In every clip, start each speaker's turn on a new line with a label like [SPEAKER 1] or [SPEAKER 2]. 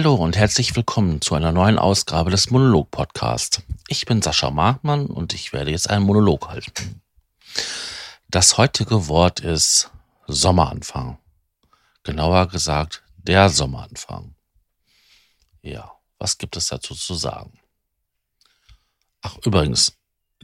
[SPEAKER 1] Hallo und herzlich willkommen zu einer neuen Ausgabe des Monolog Podcast. Ich bin Sascha Markmann und ich werde jetzt einen Monolog halten. Das heutige Wort ist Sommeranfang. Genauer gesagt, der Sommeranfang. Ja, was gibt es dazu zu sagen? Ach, übrigens,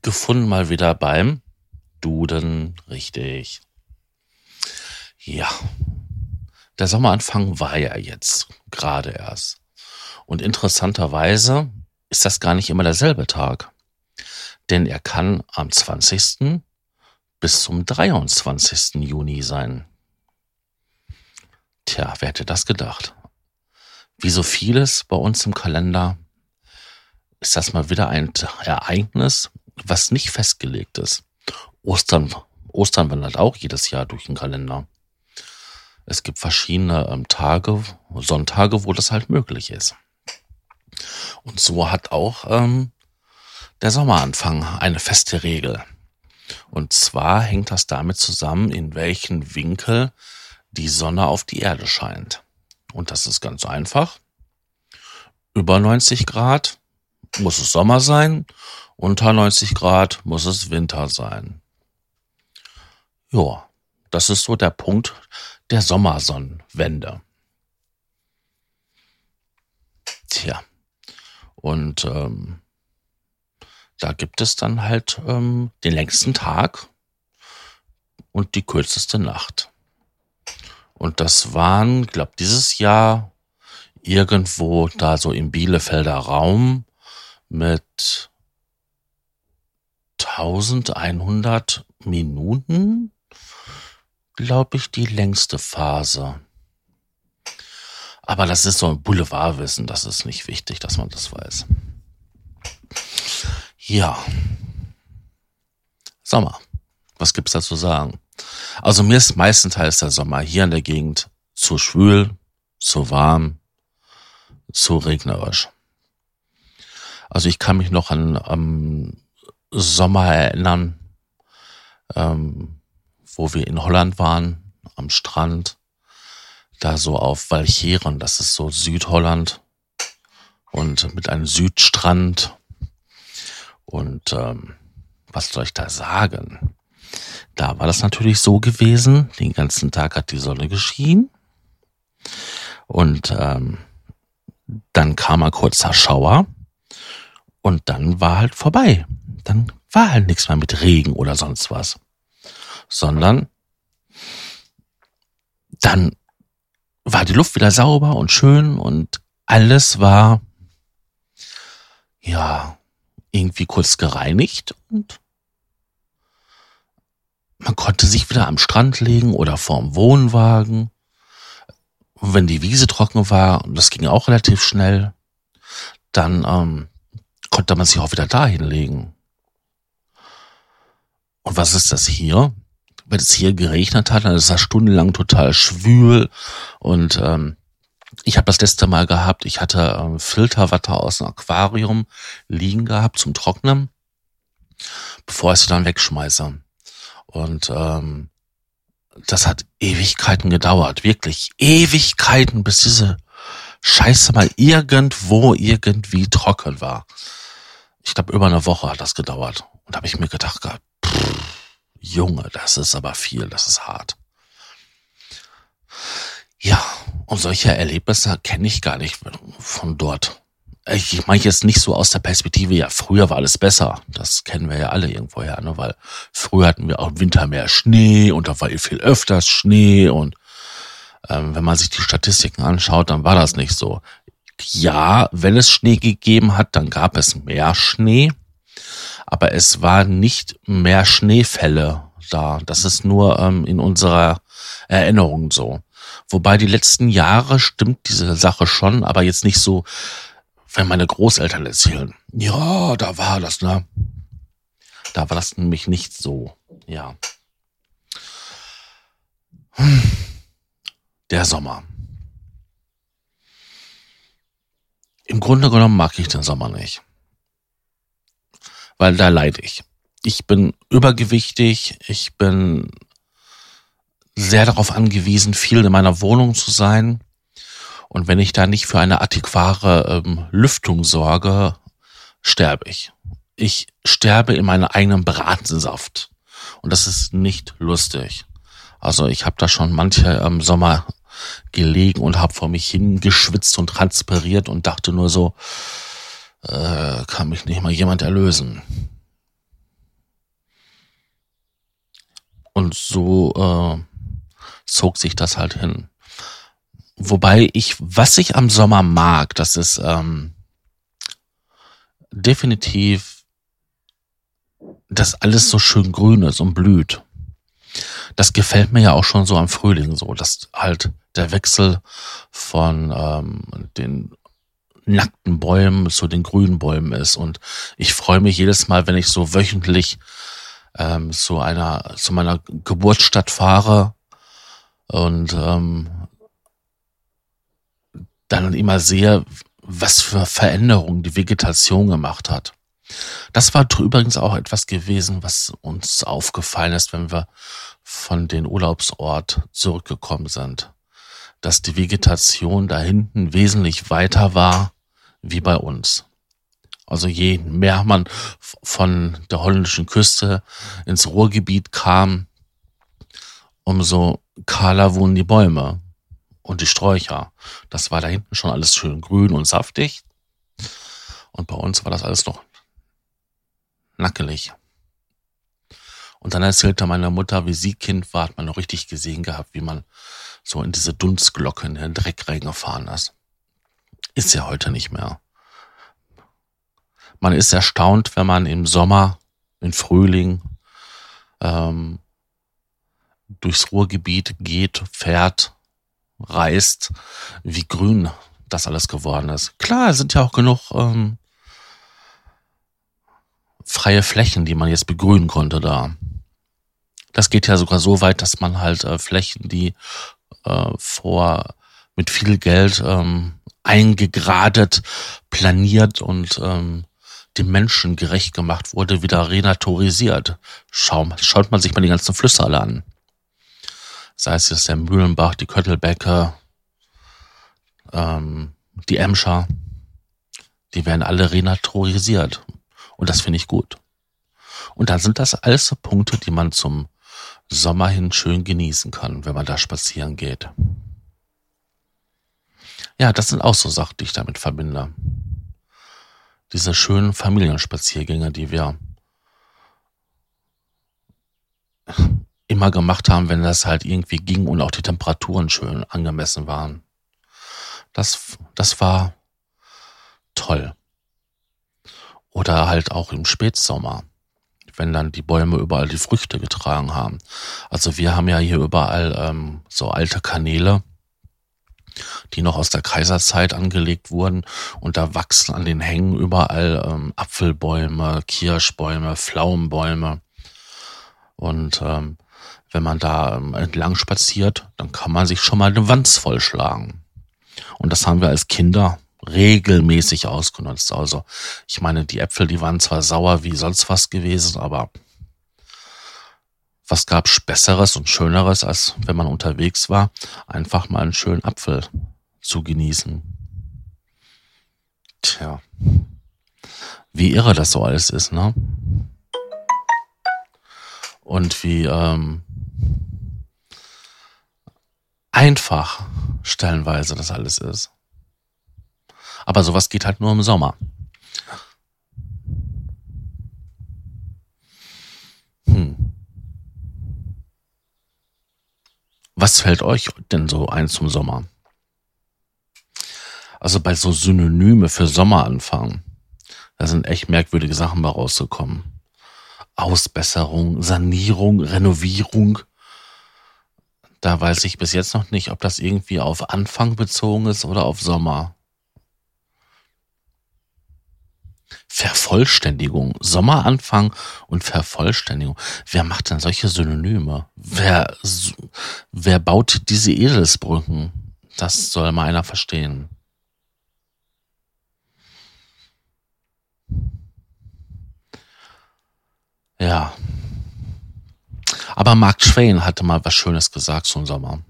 [SPEAKER 1] gefunden mal wieder beim Duden, richtig. Ja, der Sommeranfang war ja jetzt gerade erst. Und interessanterweise ist das gar nicht immer derselbe Tag. Denn er kann am 20. bis zum 23. Juni sein. Tja, wer hätte das gedacht? Wie so vieles bei uns im Kalender ist das mal wieder ein Ereignis, was nicht festgelegt ist. Ostern, Ostern wandert auch jedes Jahr durch den Kalender. Es gibt verschiedene ähm, Tage, Sonntage, wo das halt möglich ist. Und so hat auch ähm, der Sommeranfang eine feste Regel. Und zwar hängt das damit zusammen, in welchen Winkel die Sonne auf die Erde scheint. Und das ist ganz einfach. Über 90 Grad muss es Sommer sein, unter 90 Grad muss es Winter sein. Ja, das ist so der Punkt der Sommersonnenwende. Tja, und ähm, da gibt es dann halt ähm, den längsten Tag und die kürzeste Nacht. Und das waren, glaube dieses Jahr irgendwo da so im Bielefelder Raum mit 1100 Minuten glaube ich, die längste Phase. Aber das ist so ein Boulevardwissen, das ist nicht wichtig, dass man das weiß. Ja. Sommer. Was gibt's da zu sagen? Also mir ist meistenteils der Sommer hier in der Gegend zu schwül, zu warm, zu regnerisch. Also ich kann mich noch an am Sommer erinnern, ähm, wo wir in Holland waren, am Strand, da so auf Walcheren, das ist so Südholland und mit einem Südstrand. Und ähm, was soll ich da sagen? Da war das natürlich so gewesen, den ganzen Tag hat die Sonne geschienen und ähm, dann kam ein kurzer Schauer und dann war halt vorbei. Dann war halt nichts mehr mit Regen oder sonst was sondern dann war die Luft wieder sauber und schön und alles war ja irgendwie kurz gereinigt und man konnte sich wieder am Strand legen oder vorm Wohnwagen. Wenn die Wiese trocken war, und das ging auch relativ schnell, dann ähm, konnte man sich auch wieder dahin legen. Und was ist das hier? Wenn es hier geregnet hat, dann ist das stundenlang total schwül und ähm, ich habe das letzte Mal gehabt, ich hatte ähm, Filterwasser aus dem Aquarium liegen gehabt zum Trocknen, bevor ich sie dann wegschmeiße. Und ähm, das hat Ewigkeiten gedauert, wirklich Ewigkeiten, bis diese Scheiße mal irgendwo irgendwie trocken war. Ich glaube, über eine Woche hat das gedauert. Und da habe ich mir gedacht, pff, Junge, das ist aber viel, das ist hart. Ja, und solche Erlebnisse kenne ich gar nicht von dort. Ich meine jetzt nicht so aus der Perspektive, ja, früher war alles besser. Das kennen wir ja alle irgendwoher, ne? weil früher hatten wir auch im Winter mehr Schnee und da war viel öfters Schnee und ähm, wenn man sich die Statistiken anschaut, dann war das nicht so. Ja, wenn es Schnee gegeben hat, dann gab es mehr Schnee, aber es war nicht mehr Schneefälle da. Das ist nur ähm, in unserer Erinnerung so. Wobei die letzten Jahre stimmt diese Sache schon, aber jetzt nicht so, wenn meine Großeltern erzählen. Ja, da war das, ne? Da war das nämlich nicht so, ja. Der Sommer. Im Grunde genommen mag ich den Sommer nicht weil da leide ich. Ich bin übergewichtig, ich bin sehr darauf angewiesen, viel in meiner Wohnung zu sein. Und wenn ich da nicht für eine adäquare ähm, Lüftung sorge, sterbe ich. Ich sterbe in meinem eigenen Bratensaft. Und das ist nicht lustig. Also ich habe da schon manche im Sommer gelegen und habe vor mich hingeschwitzt und transpiriert und dachte nur so, äh, kann mich nicht mal jemand erlösen. Und so äh, zog sich das halt hin. Wobei ich, was ich am Sommer mag, das ist ähm, definitiv, dass alles so schön grün ist und blüht. Das gefällt mir ja auch schon so am Frühling so, dass halt der Wechsel von ähm, den nackten Bäumen zu den grünen Bäumen ist. Und ich freue mich jedes Mal, wenn ich so wöchentlich ähm, zu einer, zu meiner Geburtsstadt fahre und ähm, dann immer sehe, was für Veränderungen die Vegetation gemacht hat. Das war übrigens auch etwas gewesen, was uns aufgefallen ist, wenn wir von den Urlaubsort zurückgekommen sind. Dass die Vegetation da hinten wesentlich weiter war wie bei uns. Also je mehr man von der holländischen Küste ins Ruhrgebiet kam, umso kahler wurden die Bäume und die Sträucher. Das war da hinten schon alles schön grün und saftig. Und bei uns war das alles noch nackelig. Und dann erzählte meine Mutter, wie sie Kind war, hat man noch richtig gesehen gehabt, wie man so in diese Dunstglocke in den Dreck reingefahren ist. Ist ja heute nicht mehr. Man ist erstaunt, wenn man im Sommer, im Frühling ähm, durchs Ruhrgebiet geht, fährt, reist, wie grün das alles geworden ist. Klar, es sind ja auch genug ähm, freie Flächen, die man jetzt begrünen konnte da. Das geht ja sogar so weit, dass man halt äh, Flächen, die äh, vor mit viel Geld ähm, eingegradet, planiert und ähm, dem Menschen gerecht gemacht wurde, wieder renaturisiert. Schau, schaut man sich mal die ganzen Flüsse alle an. Sei es jetzt der Mühlenbach, die Köttelbecke, ähm, die Emscher, die werden alle renaturisiert. Und das finde ich gut. Und dann sind das alles so Punkte, die man zum Sommer hin schön genießen kann, wenn man da spazieren geht. Ja, das sind auch so Sachen, die ich damit verbinde. Diese schönen Familienspaziergänge, die wir immer gemacht haben, wenn das halt irgendwie ging und auch die Temperaturen schön angemessen waren. Das, das war toll. Oder halt auch im Spätsommer wenn dann die Bäume überall die Früchte getragen haben. Also wir haben ja hier überall ähm, so alte Kanäle, die noch aus der Kaiserzeit angelegt wurden und da wachsen an den Hängen überall ähm, Apfelbäume, Kirschbäume, Pflaumenbäume und ähm, wenn man da ähm, entlang spaziert, dann kann man sich schon mal eine Wanz vollschlagen. Und das haben wir als Kinder regelmäßig ausgenutzt. Also ich meine, die Äpfel, die waren zwar sauer wie sonst was gewesen, aber was gab's Besseres und Schöneres, als wenn man unterwegs war, einfach mal einen schönen Apfel zu genießen. Tja, wie irre das so alles ist, ne? Und wie ähm, einfach stellenweise das alles ist. Aber sowas geht halt nur im Sommer. Hm. Was fällt euch denn so ein zum Sommer? Also bei so Synonyme für Sommeranfang, da sind echt merkwürdige Sachen mal rausgekommen. Ausbesserung, Sanierung, Renovierung. Da weiß ich bis jetzt noch nicht, ob das irgendwie auf Anfang bezogen ist oder auf Sommer. Vervollständigung. Sommeranfang und Vervollständigung. Wer macht denn solche Synonyme? Wer, wer baut diese Eselsbrücken? Das soll mal einer verstehen. Ja. Aber Mark Twain hatte mal was Schönes gesagt zum Sommer.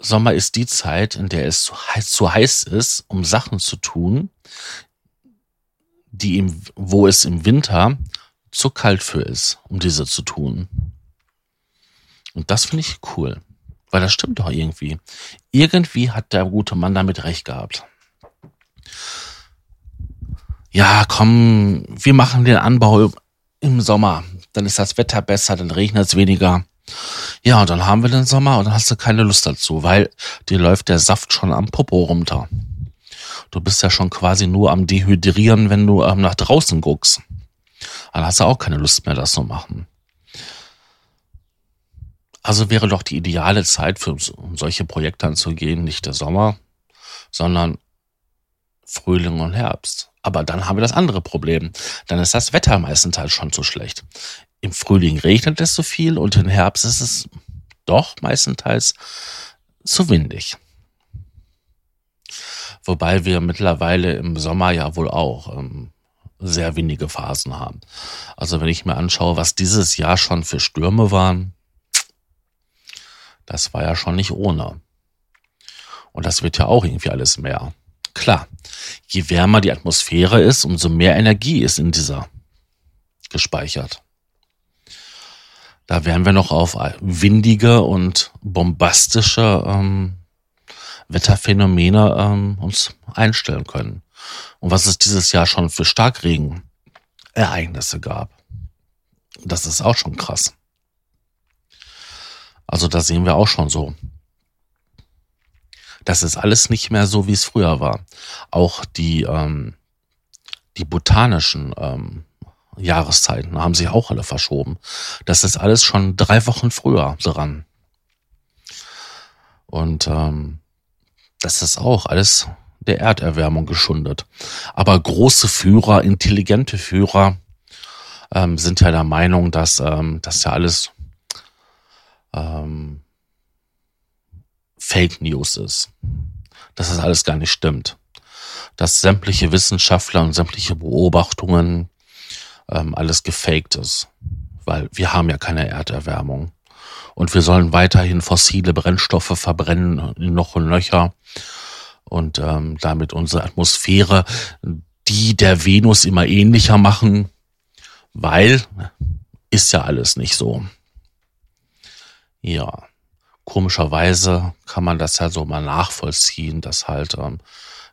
[SPEAKER 1] Sommer ist die Zeit, in der es zu heiß, zu heiß ist, um Sachen zu tun, die im, wo es im Winter zu kalt für ist, um diese zu tun. Und das finde ich cool. Weil das stimmt doch irgendwie. Irgendwie hat der gute Mann damit recht gehabt. Ja, komm, wir machen den Anbau im Sommer. Dann ist das Wetter besser, dann regnet es weniger. Ja, und dann haben wir den Sommer und dann hast du keine Lust dazu, weil dir läuft der Saft schon am Popo runter. Du bist ja schon quasi nur am Dehydrieren, wenn du ähm, nach draußen guckst. Dann hast du auch keine Lust mehr, das zu machen. Also wäre doch die ideale Zeit, für, solche Projekte anzugehen, nicht der Sommer, sondern Frühling und Herbst. Aber dann haben wir das andere Problem. Dann ist das Wetter meistens halt schon zu schlecht. Im Frühling regnet es so viel und im Herbst ist es doch meistenteils zu windig. Wobei wir mittlerweile im Sommer ja wohl auch ähm, sehr windige Phasen haben. Also wenn ich mir anschaue, was dieses Jahr schon für Stürme waren, das war ja schon nicht ohne. Und das wird ja auch irgendwie alles mehr. Klar, je wärmer die Atmosphäre ist, umso mehr Energie ist in dieser gespeichert. Da werden wir noch auf windige und bombastische ähm, Wetterphänomene ähm, uns einstellen können. Und was es dieses Jahr schon für Starkregenereignisse gab. Das ist auch schon krass. Also da sehen wir auch schon so. Das ist alles nicht mehr so, wie es früher war. Auch die, ähm, die botanischen ähm, Jahreszeiten haben sich auch alle verschoben. Das ist alles schon drei Wochen früher dran. Und ähm, das ist auch alles der Erderwärmung geschundet. Aber große Führer, intelligente Führer ähm, sind ja der Meinung, dass ähm, das ja alles ähm, Fake News ist. Dass das alles gar nicht stimmt. Dass sämtliche Wissenschaftler und sämtliche Beobachtungen ähm, alles gefaked ist. Weil wir haben ja keine Erderwärmung. Und wir sollen weiterhin fossile Brennstoffe verbrennen in noch und Löcher und ähm, damit unsere Atmosphäre die der Venus immer ähnlicher machen, weil ist ja alles nicht so. Ja, komischerweise kann man das ja so mal nachvollziehen, dass halt ähm,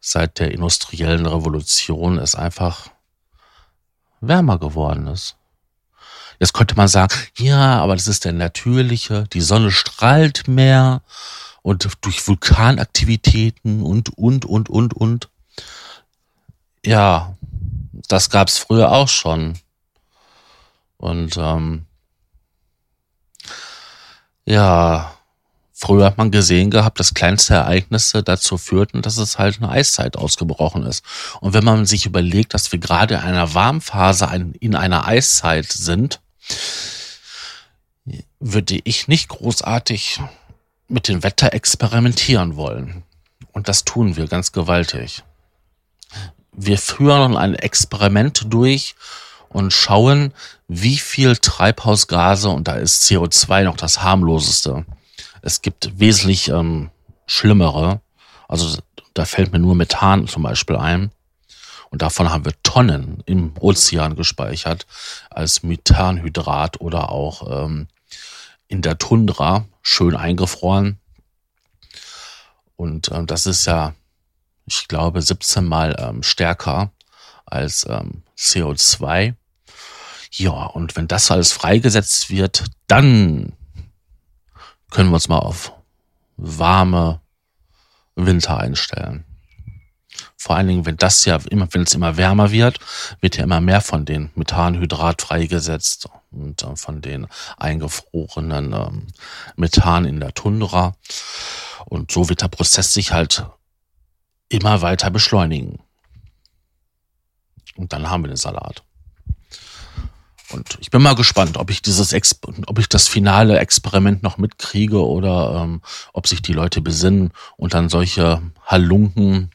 [SPEAKER 1] seit der industriellen Revolution es einfach wärmer geworden ist. Jetzt könnte man sagen, ja, aber das ist der natürliche, die Sonne strahlt mehr und durch Vulkanaktivitäten und, und, und, und, und. Ja, das gab's früher auch schon. Und ähm, ja, früher hat man gesehen gehabt, dass kleinste Ereignisse dazu führten, dass es halt eine Eiszeit ausgebrochen ist. Und wenn man sich überlegt, dass wir gerade in einer Warmphase in einer Eiszeit sind, würde ich nicht großartig mit dem Wetter experimentieren wollen. Und das tun wir ganz gewaltig. Wir führen ein Experiment durch und schauen, wie viel Treibhausgase, und da ist CO2 noch das harmloseste. Es gibt wesentlich ähm, schlimmere. Also da fällt mir nur Methan zum Beispiel ein. Und davon haben wir Tonnen im Ozean gespeichert als Methanhydrat oder auch ähm, in der Tundra schön eingefroren. Und ähm, das ist ja, ich glaube, 17 mal ähm, stärker als ähm, CO2. Ja, und wenn das alles freigesetzt wird, dann können wir uns mal auf warme Winter einstellen. Vor allen Dingen, wenn das ja immer, wenn es immer wärmer wird, wird ja immer mehr von den Methanhydrat freigesetzt und äh, von den eingefrorenen ähm, Methan in der Tundra. Und so wird der Prozess sich halt immer weiter beschleunigen. Und dann haben wir den Salat. Und ich bin mal gespannt, ob ich dieses, ob ich das finale Experiment noch mitkriege oder ähm, ob sich die Leute besinnen und dann solche Halunken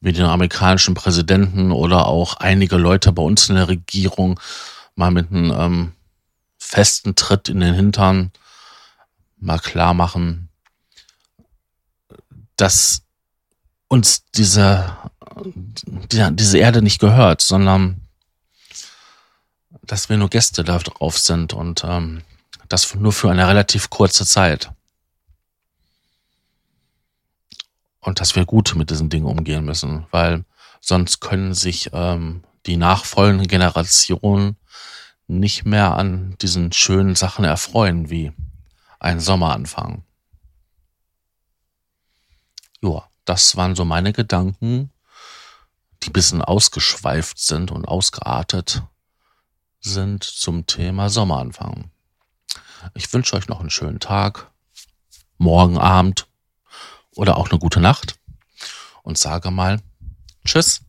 [SPEAKER 1] wie den amerikanischen Präsidenten oder auch einige Leute bei uns in der Regierung mal mit einem ähm, festen Tritt in den Hintern mal klar machen, dass uns diese, diese Erde nicht gehört, sondern dass wir nur Gäste da drauf sind und ähm, das nur für eine relativ kurze Zeit. Und dass wir gut mit diesen Dingen umgehen müssen, weil sonst können sich ähm, die nachfolgenden Generationen nicht mehr an diesen schönen Sachen erfreuen, wie ein Sommeranfang. Ja, das waren so meine Gedanken, die bisschen ausgeschweift sind und ausgeartet sind zum Thema Sommeranfang. Ich wünsche euch noch einen schönen Tag, morgen Abend oder auch eine gute Nacht und sage mal Tschüss.